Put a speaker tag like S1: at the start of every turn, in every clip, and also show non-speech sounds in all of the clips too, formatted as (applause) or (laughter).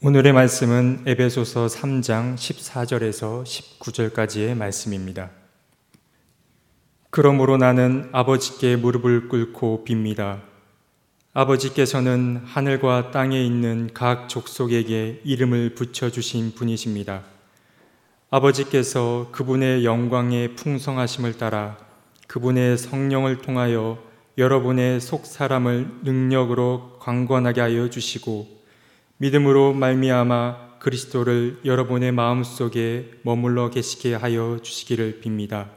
S1: 오늘의 말씀은 에베소서 3장 14절에서 19절까지의 말씀입니다. 그러므로 나는 아버지께 무릎을 꿇고 빕니다. 아버지께서는 하늘과 땅에 있는 각 족속에게 이름을 붙여주신 분이십니다. 아버지께서 그분의 영광의 풍성하심을 따라 그분의 성령을 통하여 여러분의 속 사람을 능력으로 강권하게 하여 주시고 믿음으로 말미암아 그리스도를 여러분의 마음속에 머물러 계시게 하여 주시기를 빕니다.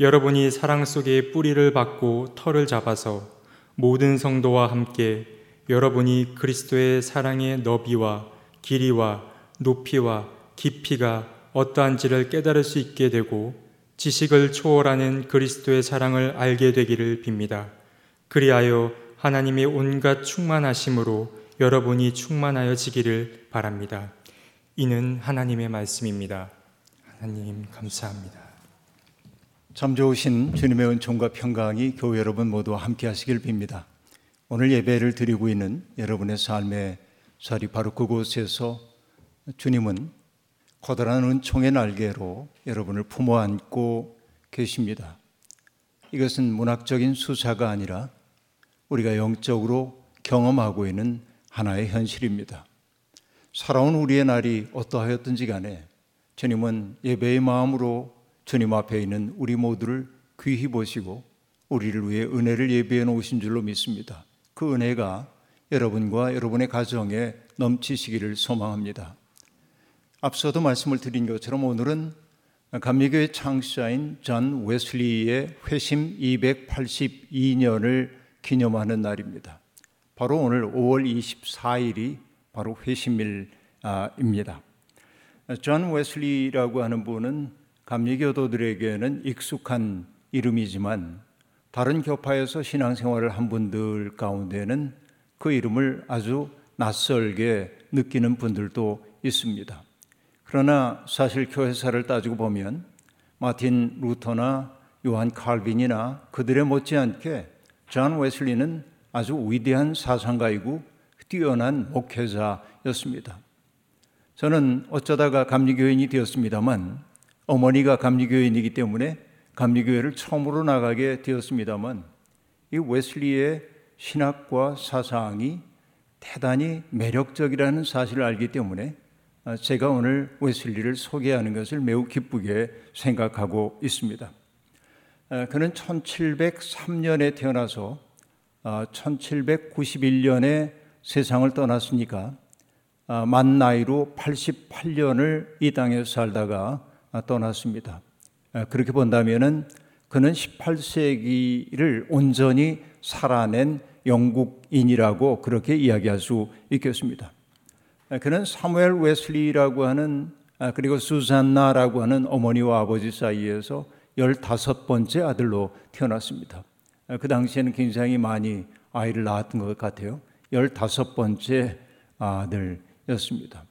S1: 여러분이 사랑 속에 뿌리를 받고 털을 잡아서 모든 성도와 함께 여러분이 그리스도의 사랑의 너비와 길이와 높이와 깊이가 어떠한지를 깨달을 수 있게 되고 지식을 초월하는 그리스도의 사랑을 알게 되기를 빕니다. 그리하여 하나님의 온갖 충만하심으로 여러분이 충만하여 지기를 바랍니다. 이는 하나님의 말씀입니다. 하나님 감사합니다.
S2: 참 좋으신 주님의 은총과 평강이 교회 여러분 모두 함께 하시길 빕니다. 오늘 예배를 드리고 있는 여러분의 삶의 자리 바로 그곳에서 주님은 커다란 은총의 날개로 여러분을 품어 안고 계십니다. 이것은 문학적인 수사가 아니라 우리가 영적으로 경험하고 있는 하나의 현실입니다. 살아온 우리의 날이 어떠하였든지 간에 주님은 예배의 마음으로 주님 앞에 있는 우리 모두를 귀히 보시고 우리를 위해 은혜를 예비해 놓으신 줄로 믿습니다. 그 은혜가 여러분과 여러분의 가정에 넘치시기를 소망합니다. 앞서도 말씀을 드린 것처럼 오늘은 감리교의 창시자인 존 웨슬리의 회심 282년을 기념하는 날입니다. 바로 오늘 5월 24일이 바로 회심일입니다. 존 웨슬리라고 하는 분은 감리교도들에게는 익숙한 이름이지만 다른 교파에서 신앙생활을 한 분들 가운데는 그 이름을 아주 낯설게 느끼는 분들도 있습니다. 그러나 사실 교회사를 따지고 보면 마틴 루터나 요한 칼빈이나 그들의 못지않게 존 웨슬리는 아주 위대한 사상가이고 뛰어난 목회자였습니다. 저는 어쩌다가 감리교인이 되었습니다만 어머니가 감리교인이기 때문에 감리교회를 처음으로 나가게 되었습니다만 이 웨슬리의 신학과 사상이 대단히 매력적이라는 사실을 알기 때문에 제가 오늘 웨슬리를 소개하는 것을 매우 기쁘게 생각하고 있습니다. 그는 1703년에 태어나서 1791년에 아, 세상을 떠났으니까 아, 만 나이로 88년을 이 땅에서 살다가 아, 떠났습니다. 그렇게 본다면은 그는 18세기를 온전히 살아낸 영국인이라고 그렇게 이야기할 수 있겠습니다. 그는 사무엘 웨슬리라고 하는 그리고 수산나라고 하는 어머니와 아버지 사이에서 15번째 아들로 태어났습니다. 그 당시에는 굉장히 많이 아이를 낳았던 것 같아요. 15번째 아들이었습니다.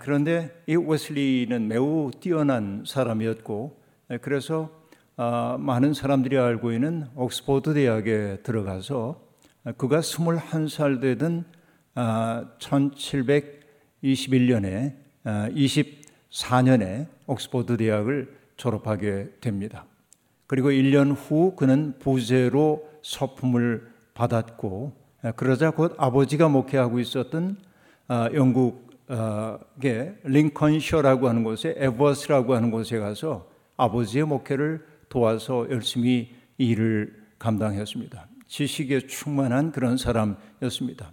S2: 그런데 이 웨슬리는 매우 뛰어난 사람이었고 그래서 많은 사람들이 알고 있는 옥스포드 대학에 들어가서 그가 21살 되던 1721년에 24년에 옥스포드 대학을 졸업하게 됩니다. 그리고 1년 후 그는 부제로 서품을 받았고 그러자 곧 아버지가 목회하고 있었던 아, 영국의 링컨셔라고 하는 곳에 에버스라고 하는 곳에 가서 아버지의 목회를 도와서 열심히 일을 감당했습니다. 지식에 충만한 그런 사람이었습니다.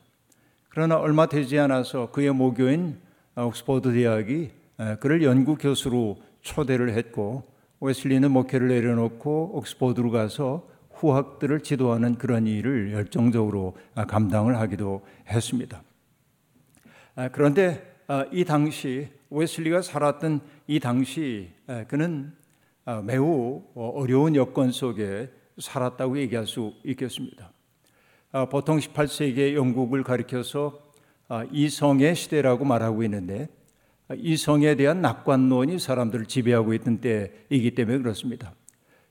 S2: 그러나 얼마 되지 않아서 그의 모교인 옥스퍼드 대학이 그를 연구 교수로 초대를 했고 웨슬리는 목회를 내려놓고 옥스퍼드로 가서 후학들을 지도하는 그런 일을 열정적으로 감당을 하기도 했습니다. 아, 그런데 아, 이 당시 웨슬리가 살았던 이 당시 그는 아, 매우 어려운 여건 속에 살았다고 얘기할 수 있겠습니다. 보통 18세기의 영국을 가리켜서 이성의 시대라고 말하고 있는데 이성에 대한 낙관론이 사람들을 지배하고 있던 때이기 때문에 그렇습니다.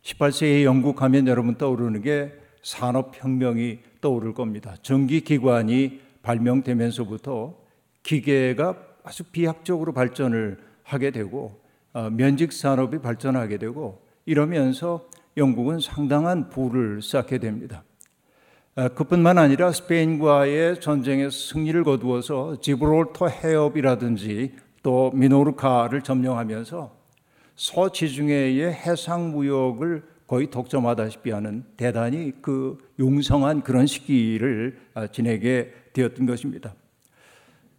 S2: 18세기 영국 하면 여러분 떠오르는 게 산업혁명이 떠오를 겁니다. 전기기관이 발명되면서부터 기계가 아주 비약적으로 발전을 하게 되고 어, 면직 산업이 발전하게 되고 이러면서 영국은 상당한 부를 쌓게 됩니다. 어, 그뿐만 아니라 스페인과의 전쟁에서 승리를 거두어서 지브롤터 해협이라든지 또 미노르카를 점령하면서 서지중해의 해상 무역을 거의 독점하다시피 하는 대단히 그 용성한 그런 시기를 아, 지내게 되었던 것입니다.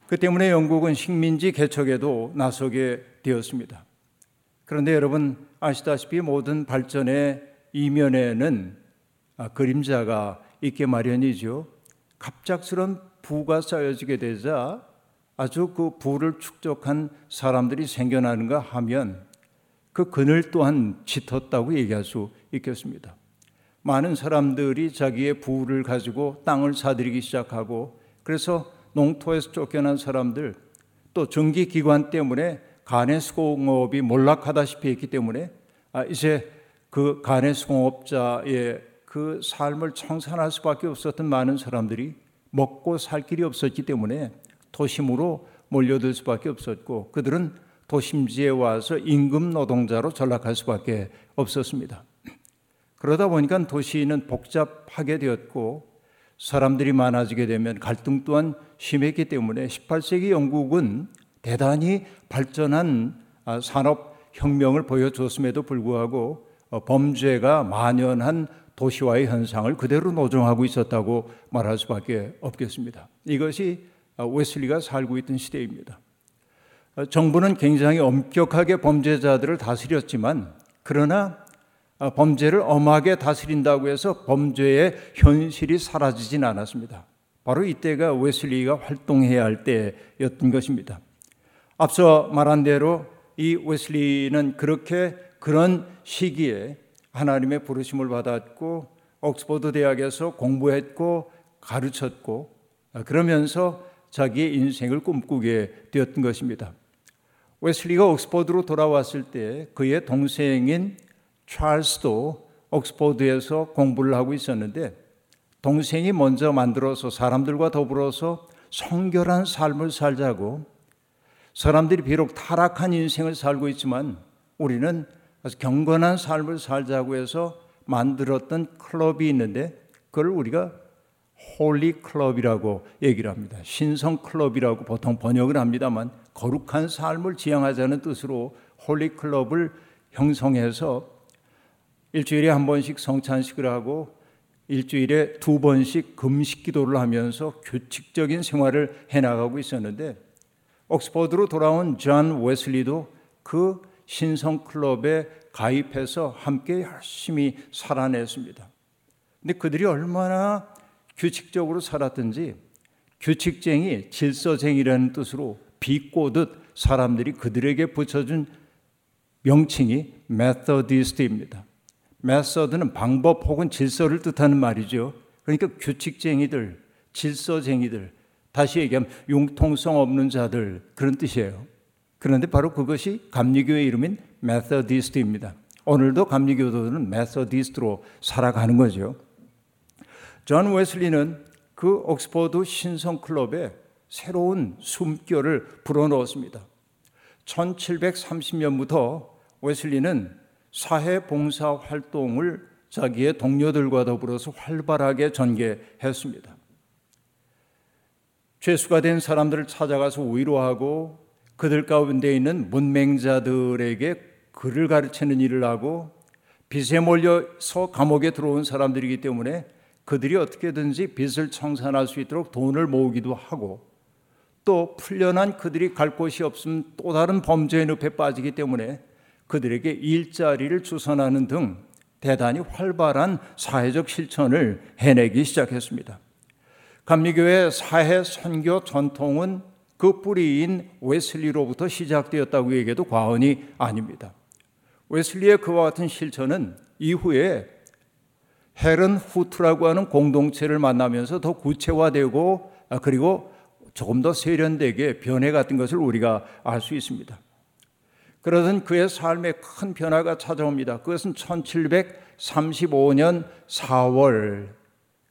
S2: 그 때문에 영국은 식민지 개척에도 나서게 되었습니다. 그런데 여러분 아시다시피 모든 발전의 이면에는 아, 그림자가 있게 마련이죠. 갑작스런 부가 쌓여지게 되자 아주 그 부를 축적한 사람들이 생겨나는가 하면 그 그늘 또한 짙었다고 얘기할 수 있겠습니다. 많은 사람들이 자기의 부를 가지고 땅을 사들이기 시작하고 그래서 농토에서 쫓겨난 사람들 또 전기기관 때문에 간의 수공업이 몰락하다시피 했기 때문에 아, 이제 그 간의 수공업자의 그 삶을 청산할 수밖에 없었던 많은 사람들이 먹고 살 길이 없었기 때문에 도심으로 몰려들 수밖에 없었고 그들은 도심지에 와서 임금 노동자로 전락할 수밖에 없었습니다. 그러다 보니까 도시는 복잡하게 되었고 사람들이 많아지게 되면 갈등 또한 심했기 때문에 18세기 영국은 대단히 발전한 아, 산업 혁명을 보여줬음에도 불구하고 어, 범죄가 만연한 도시화의 현상을 그대로 노정하고 있었다고 말할 수밖에 없겠습니다. 이것이 아, 웨슬리가 살고 있던 시대입니다. 어, 정부는 굉장히 엄격하게 범죄자들을 다스렸지만 그러나 어, 범죄를 엄하게 다스린다고 해서 범죄의 현실이 사라지진 않았습니다. 바로 이때가 웨슬리가 활동해야 할 때였던 것입니다. 앞서 말한 대로 이 웨슬리는 그렇게 그런 시기에 하나님의 부르심을 받았고 옥스퍼드 대학에서 공부했고 가르쳤고 어, 그러면서 자기의 인생을 꿈꾸게 되었던 것입니다. 웨슬리가 옥스퍼드로 돌아왔을 때 그의 동생인 찰스도 옥스퍼드에서 공부를 하고 있었는데 동생이 먼저 만들어서 사람들과 더불어서 성결한 삶을 살자고 사람들이 비록 타락한 인생을 살고 있지만 우리는 경건한 삶을 살자고 해서 만들었던 클럽이 있는데 그걸 우리가 Holy Club이라고 얘기를 합니다. 신성 클럽이라고 보통 번역을 합니다만 거룩한 삶을 지향하자는 뜻으로 Holy Club을 형성해서 일주일에 한 번씩 성찬식을 하고 일주일에 두 번씩 금식 기도를 하면서 규칙적인 생활을 해나가고 있었는데 옥스퍼드로 돌아온 존 웨슬리도 그 신성 클럽에 가입해서 함께 열심히 살아냈습니다. 근데 그들이 얼마나 규칙적으로 살았든지 규칙쟁이, 질서쟁이라는 뜻으로 비꼬듯 사람들이 그들에게 붙여준 명칭이 Methodist입니다. Method는 방법 혹은 질서를 뜻하는 말이죠. 그러니까 규칙쟁이들, 질서쟁이들, 다시 얘기하면 융통성 없는 자들 그런 뜻이에요. 그런데 바로 그것이 감리교의 이름인 Methodist입니다. 오늘도 감리교도들은 Methodist로 살아가는 거죠. 존 웨슬리는 그 옥스퍼드 신성 클럽에 새로운 숨결을 불어넣었습니다. 1730년부터 웨슬리는 사회 봉사 활동을 자기의 동료들과 더불어서 활발하게 전개했습니다. 죄수가 된 사람들을 찾아가서 위로하고 그들 가운데 있는 문맹자들에게 글을 가르치는 일을 하고 빚에 몰려서 감옥에 들어온 사람들이기 때문에 그들이 어떻게든지 빚을 청산할 수 있도록 돈을 모으기도 하고 또 풀려난 그들이 갈 곳이 없으면 또 다른 범죄의 늪에 빠지기 때문에 그들에게 일자리를 주선하는 등 대단히 활발한 사회적 실천을 해내기 시작했습니다. 감리교의 사회 선교 전통은 그 뿌리인 웨슬리로부터 시작되었다고 얘기해도 과언이 아닙니다. 웨슬리의 그와 같은 실천은 이후에 헬은 후트라고 하는 공동체를 만나면서 더 구체화되고 아, 그리고 조금 더 세련되게 변해 같은 것을 우리가 알 수 있습니다. 그러던 그의 삶에 큰 변화가 찾아옵니다. 그것은 1735년 4월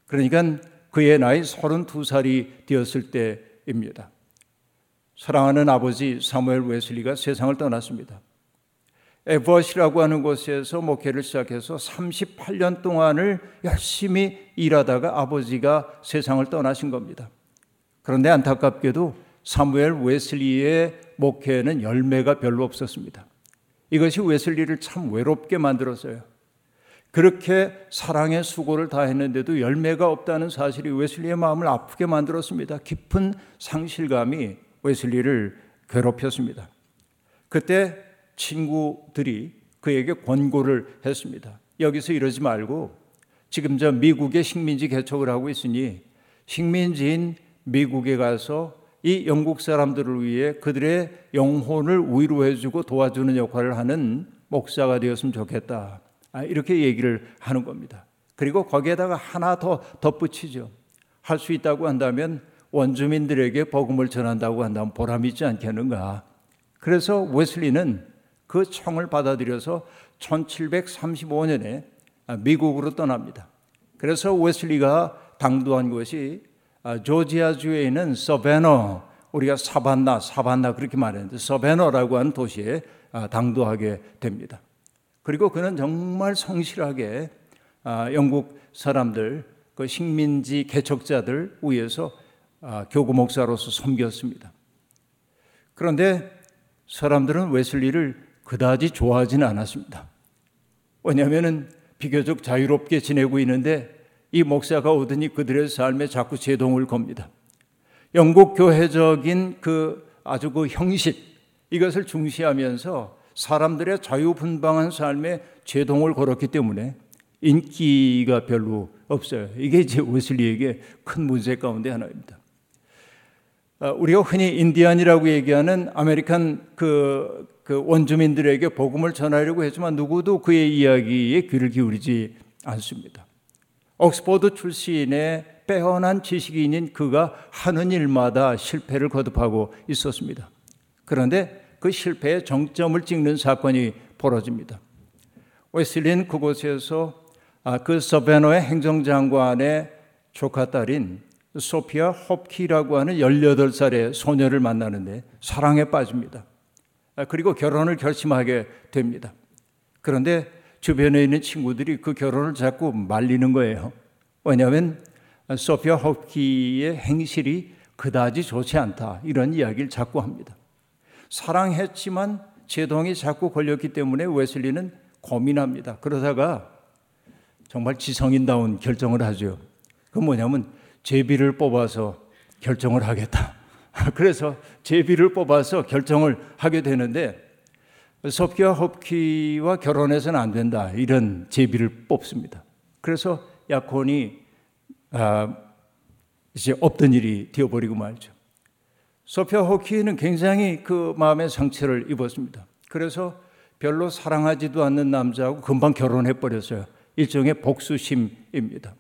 S2: 그러니까 그의 나이 32살이 되었을 때입니다. 사랑하는 아버지 사무엘 웨슬리가 세상을 떠났습니다. 에버시라고 하는 곳에서 목회를 시작해서 38년 동안을 열심히 일하다가 아버지가 세상을 떠나신 겁니다. 그런데 안타깝게도 사무엘 웨슬리의 목회에는 열매가 별로 없었습니다. 이것이 웨슬리를 참 외롭게 만들었어요. 그렇게 사랑의 수고를 다 했는데도 열매가 없다는 사실이 웨슬리의 마음을 아프게 만들었습니다. 깊은 상실감이 웨슬리를 괴롭혔습니다. 그때 친구들이 그에게 권고를 했습니다. 여기서 이러지 말고 지금 저 미국의 식민지 개척을 하고 있으니 식민지인 미국에 가서 이 영국 사람들을 위해 그들의 영혼을 위로해주고 도와주는 역할을 하는 목사가 되었으면 좋겠다. 아, 이렇게 얘기를 하는 겁니다. 그리고 거기에다가 하나 더 덧붙이죠. 할 수 있다고 한다면 원주민들에게 복음을 전한다고 한다면 보람 있지 않겠는가. 그래서 웨슬리는 그 청을 받아들여서 1735년에 미국으로 떠납니다. 그래서 웨슬리가 당도한 것이 조지아주에 있는 서베너 우리가 사반나 사반나 그렇게 말했는데 서베너라고 하는 도시에 당도하게 됩니다. 그리고 그는 정말 성실하게 영국 사람들 그 식민지 개척자들 위해서 교구 목사로서 섬겼습니다. 그런데 사람들은 웨슬리를 그다지 좋아하지는 않았습니다. 왜냐하면 비교적 자유롭게 지내고 있는데 이 목사가 오더니 그들의 삶에 자꾸 제동을 겁니다. 영국 교회적인 그 아주 그 형식 이것을 중시하면서 사람들의 자유분방한 삶에 제동을 걸었기 때문에 인기가 별로 없어요. 이게 이제 웨슬리에게 큰 문제 가운데 하나입니다. 아, 우리가 흔히 인디안이라고 얘기하는 American 그, 그 원주민들에게 복음을 전하려고 했지만 누구도 그의 이야기에 귀를 기울이지 않습니다. 옥스퍼드 출신의 빼어난 지식인인 그가 하는 일마다 실패를 거듭하고 있었습니다. 그런데 그 실패의 정점을 찍는 사건이 벌어집니다. 웨슬리는 그곳에서 아, 그 서베노의 행정장관의 조카 딸인 소피아 홉키라고 하는 18살의 소녀를 만나는데 사랑에 빠집니다. 아, 그리고 결혼을 결심하게 됩니다. 그런데 주변에 있는 친구들이 그 결혼을 자꾸 말리는 거예요. 왜냐하면 소피아 홉키의 행실이 그다지 좋지 않다. 이런 이야기를 자꾸 합니다. 사랑했지만 제동이 자꾸 걸렸기 때문에 웨슬리는 고민합니다. 그러다가 정말 지성인다운 결정을 하죠. 그 뭐냐면 제비를 뽑아서 결정을 하겠다. (laughs) 그래서 제비를 뽑아서 결정을 하게 되는데 섭기와 홉키와 결혼해서는 안 된다. 이런 제비를 뽑습니다. 그래서 야콘이 아, 이제 없던 일이 되어버리고 말죠. 소피아 호키는 굉장히 그 마음의 상처를 입었습니다. 그래서 별로 사랑하지도 않는 남자하고 금방 결혼해 버렸어요. 일종의 복수심입니다.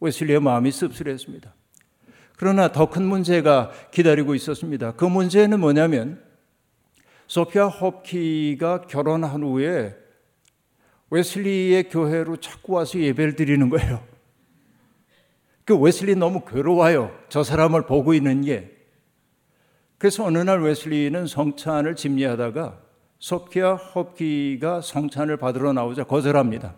S2: 웨슬리의 마음이 씁쓸했습니다. 그러나 더 큰 문제가 기다리고 있었습니다. 그 문제는 뭐냐면 소피아 호키가 결혼한 후에 웨슬리의 교회로 자꾸 와서 예배를 드리는 거예요. 그 웨슬리 너무 괴로워요. 저 사람을 보고 있는 게. 그래서 어느 날 웨슬리는 성찬을 집례하다가 소피아 호키가 성찬을 받으러 나오자 거절합니다.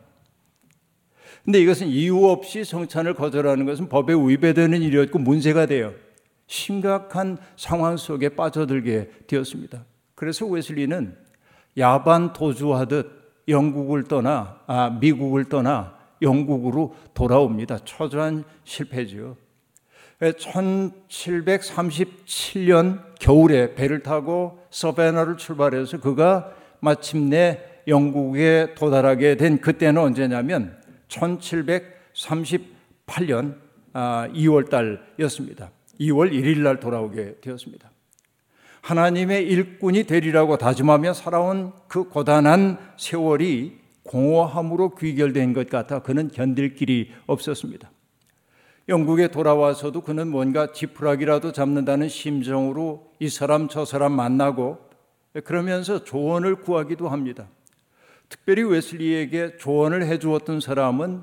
S2: 근데 이것은 이유 없이 성찬을 거절하는 것은 법에 위배되는 일이었고 문제가 돼요. 심각한 상황 속에 빠져들게 되었습니다. 그래서 웨슬리는 야반 도주하듯 영국을 떠나 아 미국을 떠나 영국으로 돌아옵니다. 초조한 실패죠. 1737년 겨울에 배를 타고 서베나를 출발해서 그가 마침내 영국에 도달하게 된 그때는 언제냐면 1738년 2월 아, 달이었습니다. 2월 1일 날 돌아오게 되었습니다. 하나님의 일꾼이 되리라고 다짐하며 살아온 그 고단한 세월이 공허함으로 귀결된 것 같아 그는 견딜 길이 없었습니다. 영국에 돌아와서도 그는 뭔가 지푸라기라도 잡는다는 심정으로 이 사람 저 사람 만나고 그러면서 조언을 구하기도 합니다. 특별히 웨슬리에게 조언을 해 주었던 사람은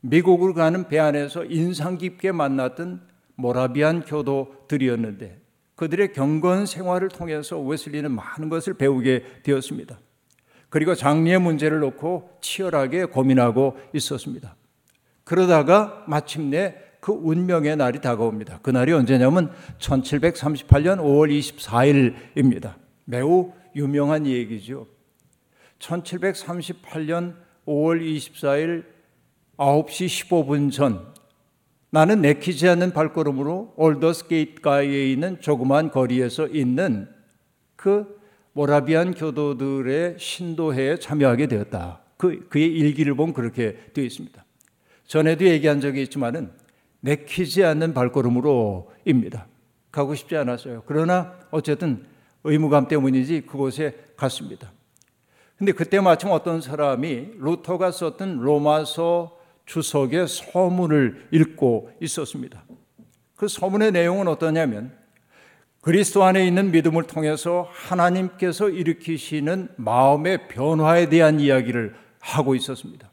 S2: 미국을 가는 배 안에서 인상 깊게 만났던 모라비안 교도들이었는데 그들의 경건 생활을 통해서 웨슬리는 많은 것을 배우게 되었습니다. 그리고 장례 문제를 놓고 치열하게 고민하고 있었습니다. 그러다가 마침내 그 운명의 날이 다가옵니다. 그 날이 언제냐면 1738년 5월 24일입니다. 매우 유명한 얘기죠. 1738년 5월 24일 9시 15분 전 나는 내키지 않는 발걸음으로 올더스게이트가에 있는 조그만 거리에서 있는 그 모라비안 교도들의 신도회에 참여하게 되었다. 그, 그의 일기를 보면 그렇게 되어 있습니다. 전에도 얘기한 적이 있지만은 내키지 않는 발걸음으로입니다. 가고 싶지 않았어요. 그러나 어쨌든 의무감 때문이지 그곳에 갔습니다. 근데 그때 마침 어떤 사람이 루터가 썼던 로마서 주석의 서문을 읽고 있었습니다. 그 서문의 내용은 어떠냐면 그리스도 안에 있는 믿음을 통해서 하나님께서 일으키시는 마음의 변화에 대한 이야기를 하고 있었습니다.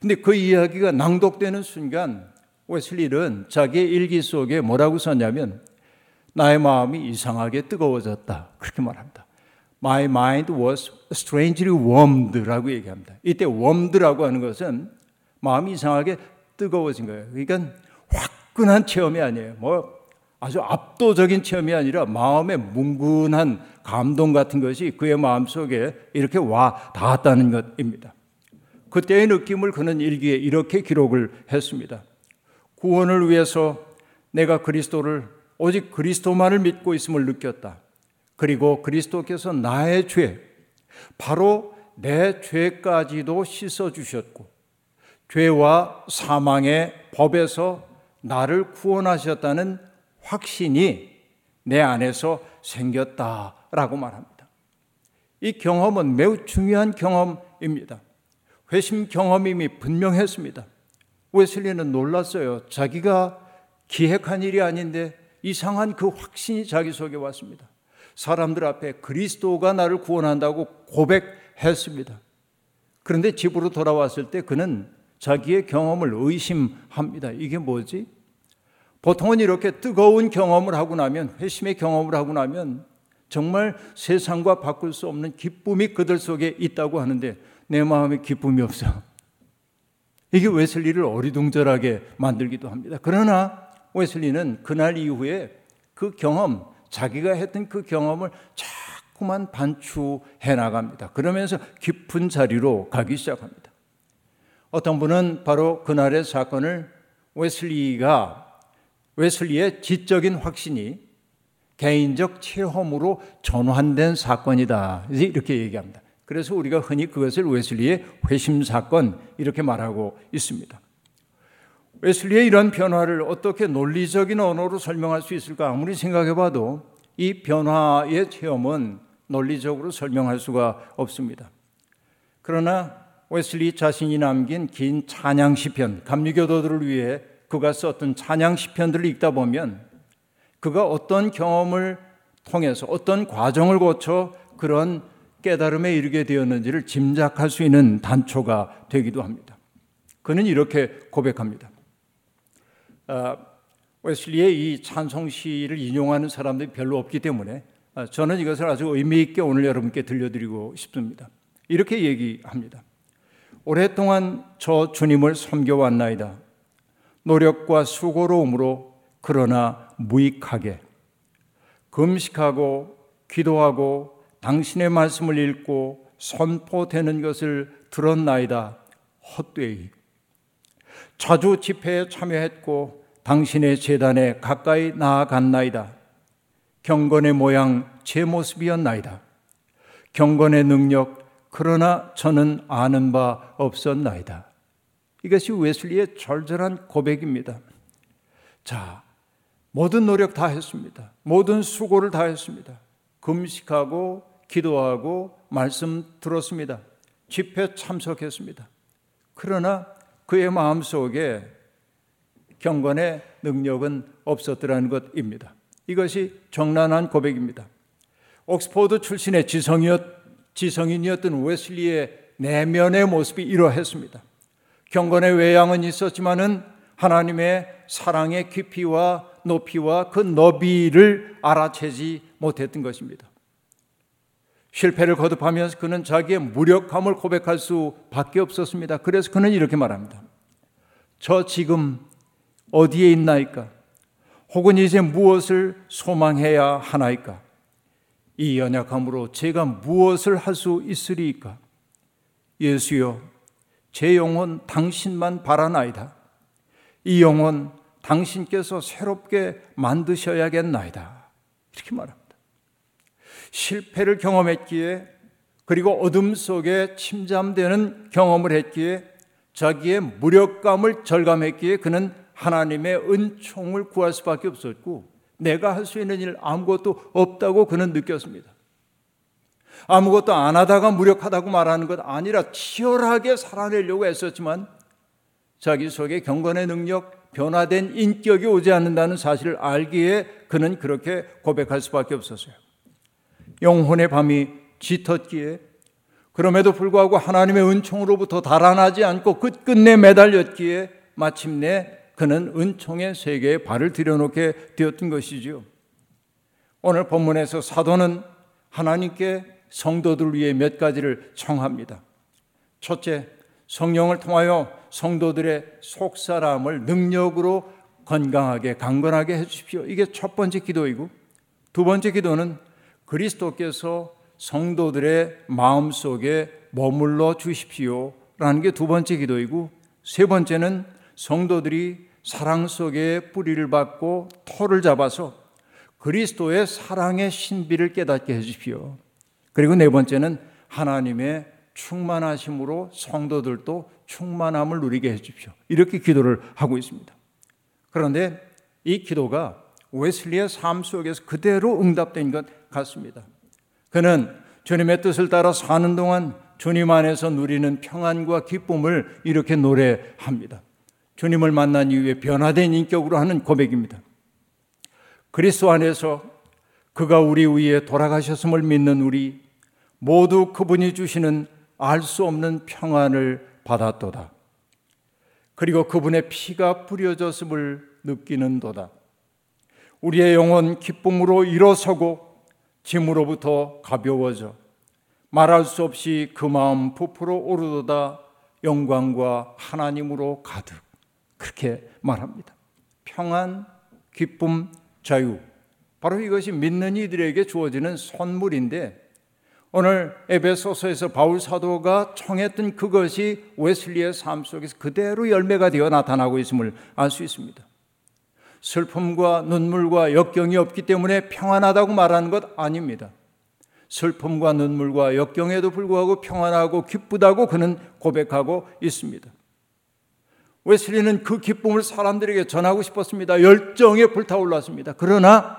S2: 근데 그 이야기가 낭독되는 순간 웨슬리는 자기의 일기 속에 뭐라고 썼냐면 나의 마음이 이상하게 뜨거워졌다. 그렇게 말합니다. My mind was strangely warmed라고 얘기합니다. 이때 warmed라고 하는 것은 마음이 이상하게 뜨거워진 거예요. 그러니까 화끈한 체험이 아니에요. 뭐 아주 압도적인 체험이 아니라 마음의 뭉근한 감동 같은 것이 그의 마음 속에 이렇게 와 닿았다는 것입니다. 그때의 느낌을 그는 일기에 이렇게 기록을 했습니다. 구원을 위해서 내가 그리스도를 오직 그리스도만을 믿고 있음을 느꼈다. 그리고 그리스도께서 나의 죄, 바로 내 죄까지도 씻어 주셨고, 죄와 사망의 법에서 나를 구원하셨다는 확신이 내 안에서 생겼다라고 말합니다. 이 경험은 매우 중요한 경험입니다. 회심 경험임이 분명했습니다. 웨슬리는 놀랐어요. 자기가 기획한 일이 아닌데 이상한 그 확신이 자기 속에 왔습니다. 사람들 앞에 그리스도가 나를 구원한다고 고백했습니다. 그런데 집으로 돌아왔을 때 그는 자기의 경험을 의심합니다. 이게 뭐지? 보통은 이렇게 뜨거운 경험을 하고 나면, 회심의 경험을 하고 나면 정말 세상과 바꿀 수 없는 기쁨이 그들 속에 있다고 하는데 내 마음에 기쁨이 없어. 이게 웨슬리를 어리둥절하게 만들기도 합니다. 그러나 웨슬리는 그날 이후에 그 경험, 자기가 했던 그 경험을 자꾸만 반추해 나갑니다. 그러면서 깊은 자리로 가기 시작합니다. 어떤 분은 바로 그날의 사건을 웨슬리가 웨슬리의 지적인 확신이 개인적 체험으로 전환된 사건이다. 이렇게 얘기합니다. 그래서 우리가 흔히 그것을 웨슬리의 회심 사건 이렇게 말하고 있습니다. 웨슬리의 이런 변화를 어떻게 논리적인 언어로 설명할 수 있을까 아무리 생각해 봐도 이 변화의 체험은 논리적으로 설명할 수가 없습니다. 그러나 웨슬리 자신이 남긴 긴 찬양 시편, 감리교도들을 위해 그가 썼던 찬양 시편들을 읽다 보면 그가 어떤 경험을 통해서 어떤 과정을 거쳐 그런 깨달음에 이르게 되었는지를 짐작할 수 있는 단초가 되기도 합니다. 그는 이렇게 고백합니다. 어, 웨슬리의 이 찬송시를 인용하는 사람들이 별로 없기 때문에 어, 저는 이것을 아주 의미 있게 오늘 여러분께 들려드리고 싶습니다. 이렇게 얘기합니다. 오랫동안 저 주님을 섬겨왔나이다. 노력과 수고로움으로 그러나 무익하게 금식하고 기도하고 당신의 말씀을 읽고 선포되는 것을 들었나이다. 헛되이 자주 집회에 참여했고 당신의 재단에 가까이 나아갔나이다. 경건의 모양 제 모습이었나이다. 경건의 능력 그러나 저는 아는 바 없었나이다. 이것이 웨슬리의 절절한 고백입니다. 자, 모든 노력 다 했습니다. 모든 수고를 다 했습니다. 금식하고 기도하고 말씀 들었습니다. 집회 참석했습니다. 그러나 그의 마음 속에 경건의 능력은 없었더라는 것입니다. 이것이 정난한 고백입니다. 옥스포드 출신의 지성이었, 지성인이었던 웨슬리의 내면의 모습이 이러했습니다. 경건의 외양은 있었지만은 하나님의 사랑의 깊이와 높이와 그 너비를 알아채지 못했던 것입니다. 실패를 거듭하면서 그는 자기의 무력함을 고백할 수밖에 없었습니다. 그래서 그는 이렇게 말합니다. 저 지금 어디에 있나이까? 혹은 이제 무엇을 소망해야 하나이까? 이 연약함으로 제가 무엇을 할 수 있으리이까? 예수여, 제 영혼 당신만 바라나이다. 이 영혼 당신께서 새롭게 만드셔야겠나이다. 이렇게 말합니다. 실패를 경험했기에 그리고 어둠 속에 침잠되는 경험을 했기에 자기의 무력감을 절감했기에 그는 하나님의 은총을 구할 수밖에 없었고 내가 할 수 있는 일 아무것도 없다고 그는 느꼈습니다. 아무것도 안 하다가 무력하다고 말하는 것 아니라 치열하게 살아내려고 했었지만 자기 속에 경건의 능력, 변화된 인격이 오지 않는다는 사실을 알기에 그는 그렇게 고백할 수밖에 없었어요. 영혼의 밤이 짙었기에 그럼에도 불구하고 하나님의 은총으로부터 달아나지 않고 끝끝내 매달렸기에 마침내 그는 은총의 세계에 발을 들여놓게 되었던 것이지요. 오늘 본문에서 사도는 하나님께 성도들 위해 몇 가지를 청합니다. 첫째, 성령을 통하여 성도들의 속사람을 능력으로 건강하게 강건하게 해 주십시오. 이게 첫 번째 기도이고 두 번째 기도는 그리스도께서 성도들의 마음 속에 머물러 주십시오 라는 게 두 번째 기도이고 세 번째는 성도들이 사랑 속에 뿌리를 받고 터를 잡아서 그리스도의 사랑의 신비를 깨닫게 해 주십시오. 그리고 네 번째는 하나님의 충만하심으로 성도들도 충만함을 누리게 해 주십시오. 이렇게 기도를 하고 있습니다. 그런데 이 기도가 웨슬리의 삶 속에서 그대로 응답된 것 같습니다. 그는 주님의 뜻을 따라 사는 동안 주님 안에서 누리는 평안과 기쁨을 이렇게 노래합니다. 주님을 만난 이후에 변화된 인격으로 하는 고백입니다. 그리스도 안에서 그가 우리 위에 돌아가셨음을 믿는 우리 모두 그분이 주시는 알 수 없는 평안을 받았도다. 그리고 그분의 피가 뿌려졌음을 느끼는도다. 우리의 영혼 기쁨으로 일어서고 짐으로부터 가벼워져 말할 수 없이 그 마음 부풀어 오르도다 영광과 하나님으로 가득 그렇게 말합니다. 평안, 기쁨, 자유. 바로 이것이 믿는 이들에게 주어지는 선물인데 오늘 에베소서에서 바울 사도가 청했던 그것이 웨슬리의 삶 속에서 그대로 열매가 되어 나타나고 있음을 알 수 있습니다. 슬픔과 눈물과 역경이 없기 때문에 평안하다고 말하는 것 아닙니다. 슬픔과 눈물과 역경에도 불구하고 평안하고 기쁘다고 그는 고백하고 있습니다. 웨슬리는 그 기쁨을 사람들에게 전하고 싶었습니다. 열정에 불타올랐습니다. 그러나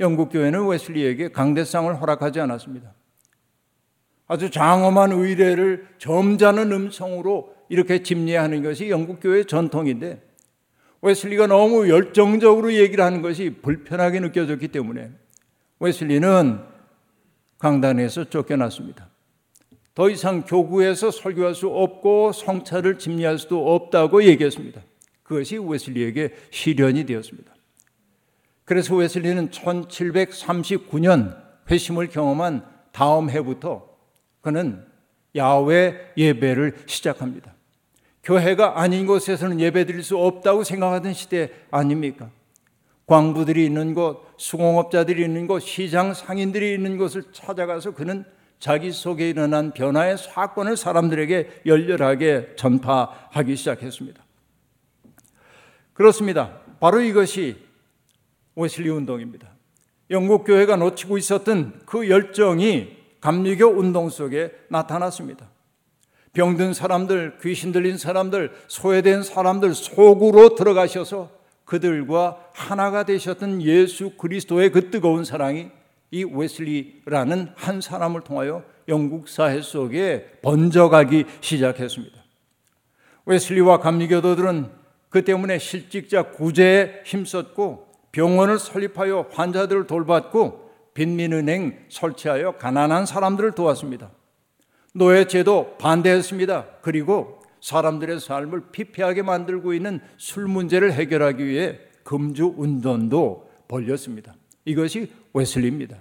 S2: 영국 교회는 웨슬리에게 강대상을 허락하지 않았습니다. 아주 장엄한 의례를 점잖은 음성으로 이렇게 집례하는 것이 영국 교회의 전통인데 웨슬리가 너무 열정적으로 얘기를 하는 것이 불편하게 느껴졌기 때문에 웨슬리는 강단에서 쫓겨났습니다. 더 이상 교구에서 설교할 수 없고 성찰을 집례할 수도 없다고 얘기했습니다. 그것이 웨슬리에게 시련이 되었습니다. 그래서 웨슬리는 1739년 회심을 경험한 다음 해부터 그는 야외 예배를 시작합니다. 교회가 아닌 곳에서는 예배 드릴 수 없다고 생각하던 시대 아닙니까? 광부들이 있는 곳, 수공업자들이 있는 곳, 시장 상인들이 있는 곳을 찾아가서 그는 자기 속에 일어난 변화의 사건을 사람들에게 열렬하게 전파하기 시작했습니다. 그렇습니다. 바로 이것이 웨슬리 운동입니다. 영국 교회가 놓치고 있었던 그 열정이 감리교 운동 속에 나타났습니다. 병든 사람들, 귀신 들린 사람들, 소외된 사람들 속으로 들어가셔서 그들과 하나가 되셨던 예수 그리스도의 그 뜨거운 사랑이 이 웨슬리라는 한 사람을 통하여 영국 사회 속에 번져가기 시작했습니다. 웨슬리와 감리교도들은 그 때문에 실직자 구제에 힘썼고 병원을 설립하여 환자들을 돌봤고 빈민은행 설치하여 가난한 사람들을 도왔습니다. 노예제도 반대했습니다. 그리고 사람들의 삶을 피폐하게 만들고 있는 술 문제를 해결하기 위해 금주 운동도 벌렸습니다. 이것이 웨슬리입니다.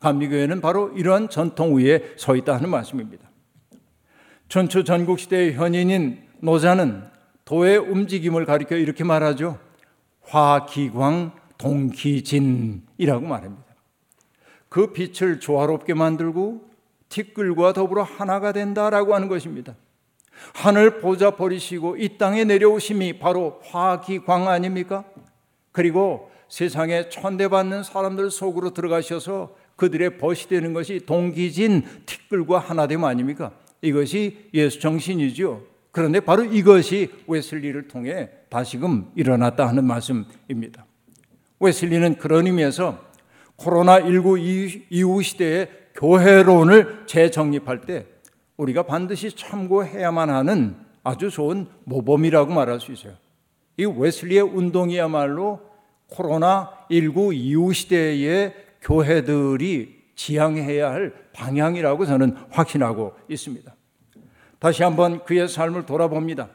S2: 감리교회는 바로 이러한 전통 위에 서 있다 하는 말씀입니다. 전초 전국 시대의 현인인 노자는 도의 움직임을 가리켜 이렇게 말하죠. 화기광 동기진이라고 말합니다. 그 빛을 조화롭게 만들고 티끌과 더불어 하나가 된다라고 하는 것입니다. 하늘 보자 버리시고 이 땅에 내려오심이 바로 화기광 아닙니까? 그리고 세상에 천대받는 사람들 속으로 들어가셔서 그들의 벗이 되는 것이 동기진 티끌과 하나됨 아닙니까? 이것이 예수 정신이죠. 그런데 바로 이것이 웨슬리를 통해 다시금 일어났다 하는 말씀입니다. 웨슬리는 그런 의미에서 코로나19 이후 시대의 교회론을 재정립할 때 우리가 반드시 참고해야만 하는 아주 좋은 모범이라고 말할 수 있어요. 이 웨슬리의 운동이야말로 코로나19 이후 시대의 교회들이 지향해야 할 방향이라고 저는 확신하고 있습니다. 다시 한번 그의 삶을 돌아봅니다.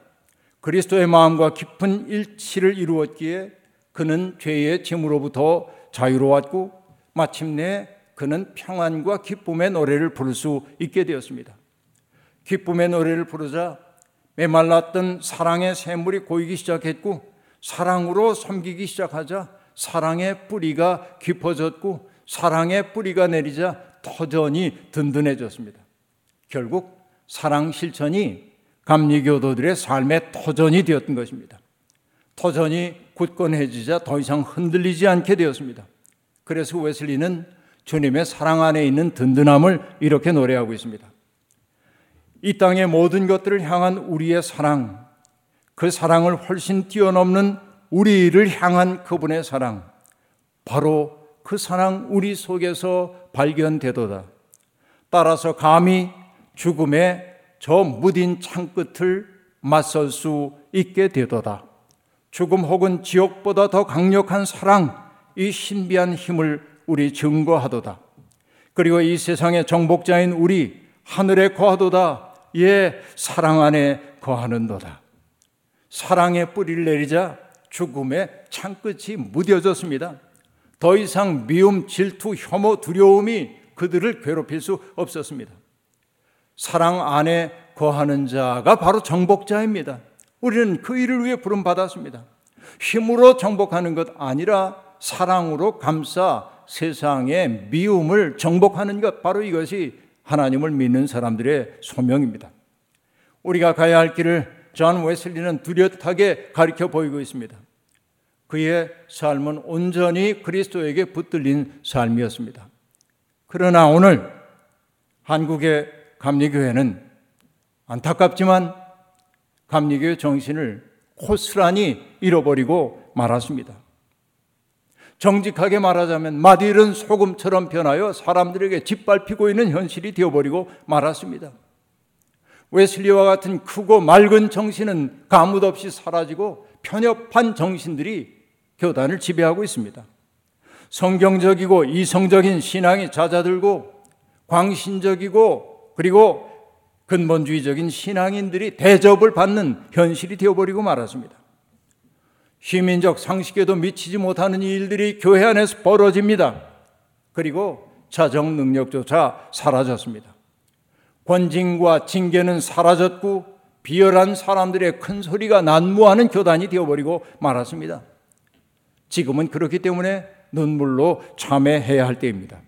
S2: 그리스도의 마음과 깊은 일치를 이루었기에 그는 죄의 짐으로부터 자유로웠고 마침내 그는 평안과 기쁨의 노래를 부를 수 있게 되었습니다. 기쁨의 노래를 부르자 메말랐던 사랑의 샘물이 고이기 시작했고 사랑으로 섬기기 시작하자 사랑의 뿌리가 깊어졌고 사랑의 뿌리가 내리자 터전이 든든해졌습니다. 결국 사랑 실천이 감리교도들의 삶의 터전이 되었던 것입니다. 터전이 굳건해지자 더 이상 흔들리지 않게 되었습니다. 그래서 웨슬리는 주님의 사랑 안에 있는 든든함을 이렇게 노래하고 있습니다. 이 땅의 모든 것들을 향한 우리의 사랑, 그 사랑을 훨씬 뛰어넘는 우리를 향한 그분의 사랑, 바로 그 사랑 우리 속에서 발견되도다. 따라서 감히 죽음의 저 무딘 창끝을 맞설 수 있게 되도다. 죽음 혹은 지옥보다 더 강력한 사랑, 이 신비한 힘을 우리 증거하도다. 그리고 이 세상의 정복자인 우리 하늘에 거하도다. 예, 사랑 안에 거하는도다. 사랑의 뿌리를 내리자 죽음의 창끝이 무뎌졌습니다. 더 이상 미움, 질투, 혐오, 두려움이 그들을 괴롭힐 수 없었습니다. 사랑 안에 거하는 자가 바로 정복자입니다. 우리는 그 일을 위해 부름 받았습니다. 힘으로 정복하는 것 아니라 사랑으로 감싸 세상의 미움을 정복하는 것 바로 이것이 하나님을 믿는 사람들의 소명입니다. 우리가 가야 할 길을 존 웨슬리는 뚜렷하게 가르쳐 보이고 있습니다. 그의 삶은 온전히 그리스도에게 붙들린 삶이었습니다. 그러나 오늘 한국의 감리교회는 안타깝지만 감리교회 정신을 고스란히 잃어버리고 말았습니다. 정직하게 말하자면 마딜은 소금처럼 변하여 사람들에게 짓밟히고 있는 현실이 되어버리고 말았습니다. 웨슬리와 같은 크고 맑은 정신은 가뭇 없이 사라지고 편협한 정신들이 교단을 지배하고 있습니다. 성경적이고 이성적인 신앙이 잦아들고 광신적이고 그리고 근본주의적인 신앙인들이 대접을 받는 현실이 되어버리고 말았습니다. 시민적 상식에도 미치지 못하는 일들이 교회 안에서 벌어집니다. 그리고 자정 능력조차 사라졌습니다. 권징과 징계는 사라졌고 비열한 사람들의 큰 소리가 난무하는 교단이 되어버리고 말았습니다. 지금은 그렇기 때문에 눈물로 참회해야 할 때입니다.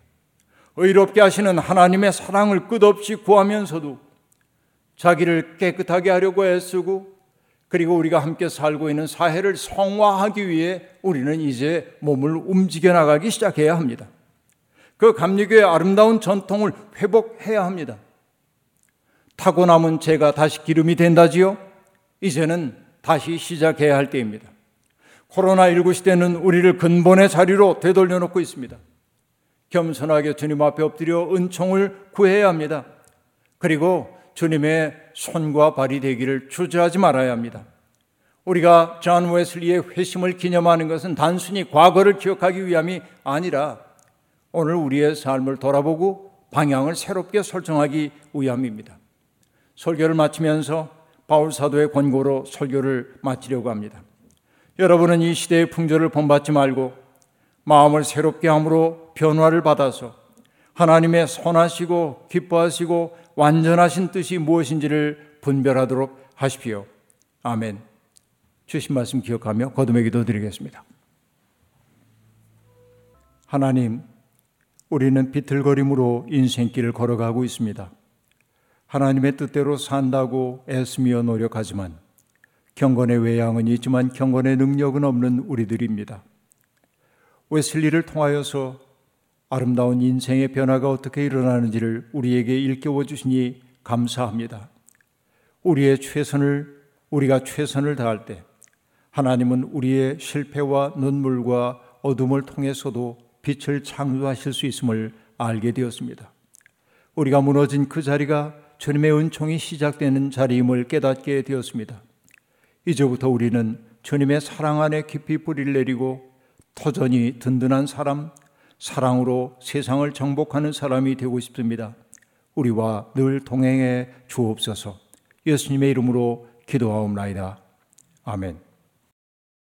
S2: 의롭게 하시는 하나님의 사랑을 끝없이 구하면서도 자기를 깨끗하게 하려고 애쓰고 그리고 우리가 함께 살고 있는 사회를 성화하기 위해 우리는 이제 몸을 움직여 나가기 시작해야 합니다. 그 감리교의 아름다운 전통을 회복해야 합니다. 타고 남은 재가 다시 기름이 된다지요? 이제는 다시 시작해야 할 때입니다. 코로나19 시대는 우리를 근본의 자리로 되돌려 놓고 있습니다. 겸손하게 주님 앞에 엎드려 은총을 구해야 합니다. 그리고 주님의 손과 발이 되기를 주저하지 말아야 합니다. 우리가 존 웨슬리의 회심을 기념하는 것은 단순히 과거를 기억하기 위함이 아니라 오늘 우리의 삶을 돌아보고 방향을 새롭게 설정하기 위함입니다. 설교를 마치면서 바울 사도의 권고로 설교를 마치려고 합니다. 여러분은 이 시대의 풍조를 본받지 말고 마음을 새롭게 함으로 변화를 받아서 하나님의 선하시고 기뻐하시고 완전하신 뜻이 무엇인지를 분별하도록 하십시오. 아멘. 주신 말씀 기억하며 거듭의 기도 드리겠습니다. 하나님, 우리는 비틀거림으로 인생길을 걸어가고 있습니다. 하나님의 뜻대로 산다고 애쓰며 노력하지만 경건의 외양은 있지만 경건의 능력은 없는 우리들입니다. 웨슬리를 통하여서 아름다운 인생의 변화가 어떻게 일어나는지를 우리에게 일깨워 주시니 감사합니다. 우리의 최선을 우리가 최선을 다할 때 하나님은 우리의 실패와 눈물과 어둠을 통해서도 빛을 창조하실 수 있음을 알게 되었습니다. 우리가 무너진 그 자리가 주님의 은총이 시작되는 자리임을 깨닫게 되었습니다. 이제부터 우리는 주님의 사랑 안에 깊이 뿌리를 내리고 터전이 든든한 사람, 사랑으로 세상을 정복하는 사람이 되고 싶습니다. 우리와 늘 동행해 주옵소서. 예수님의 이름으로 기도하옵나이다. 아멘.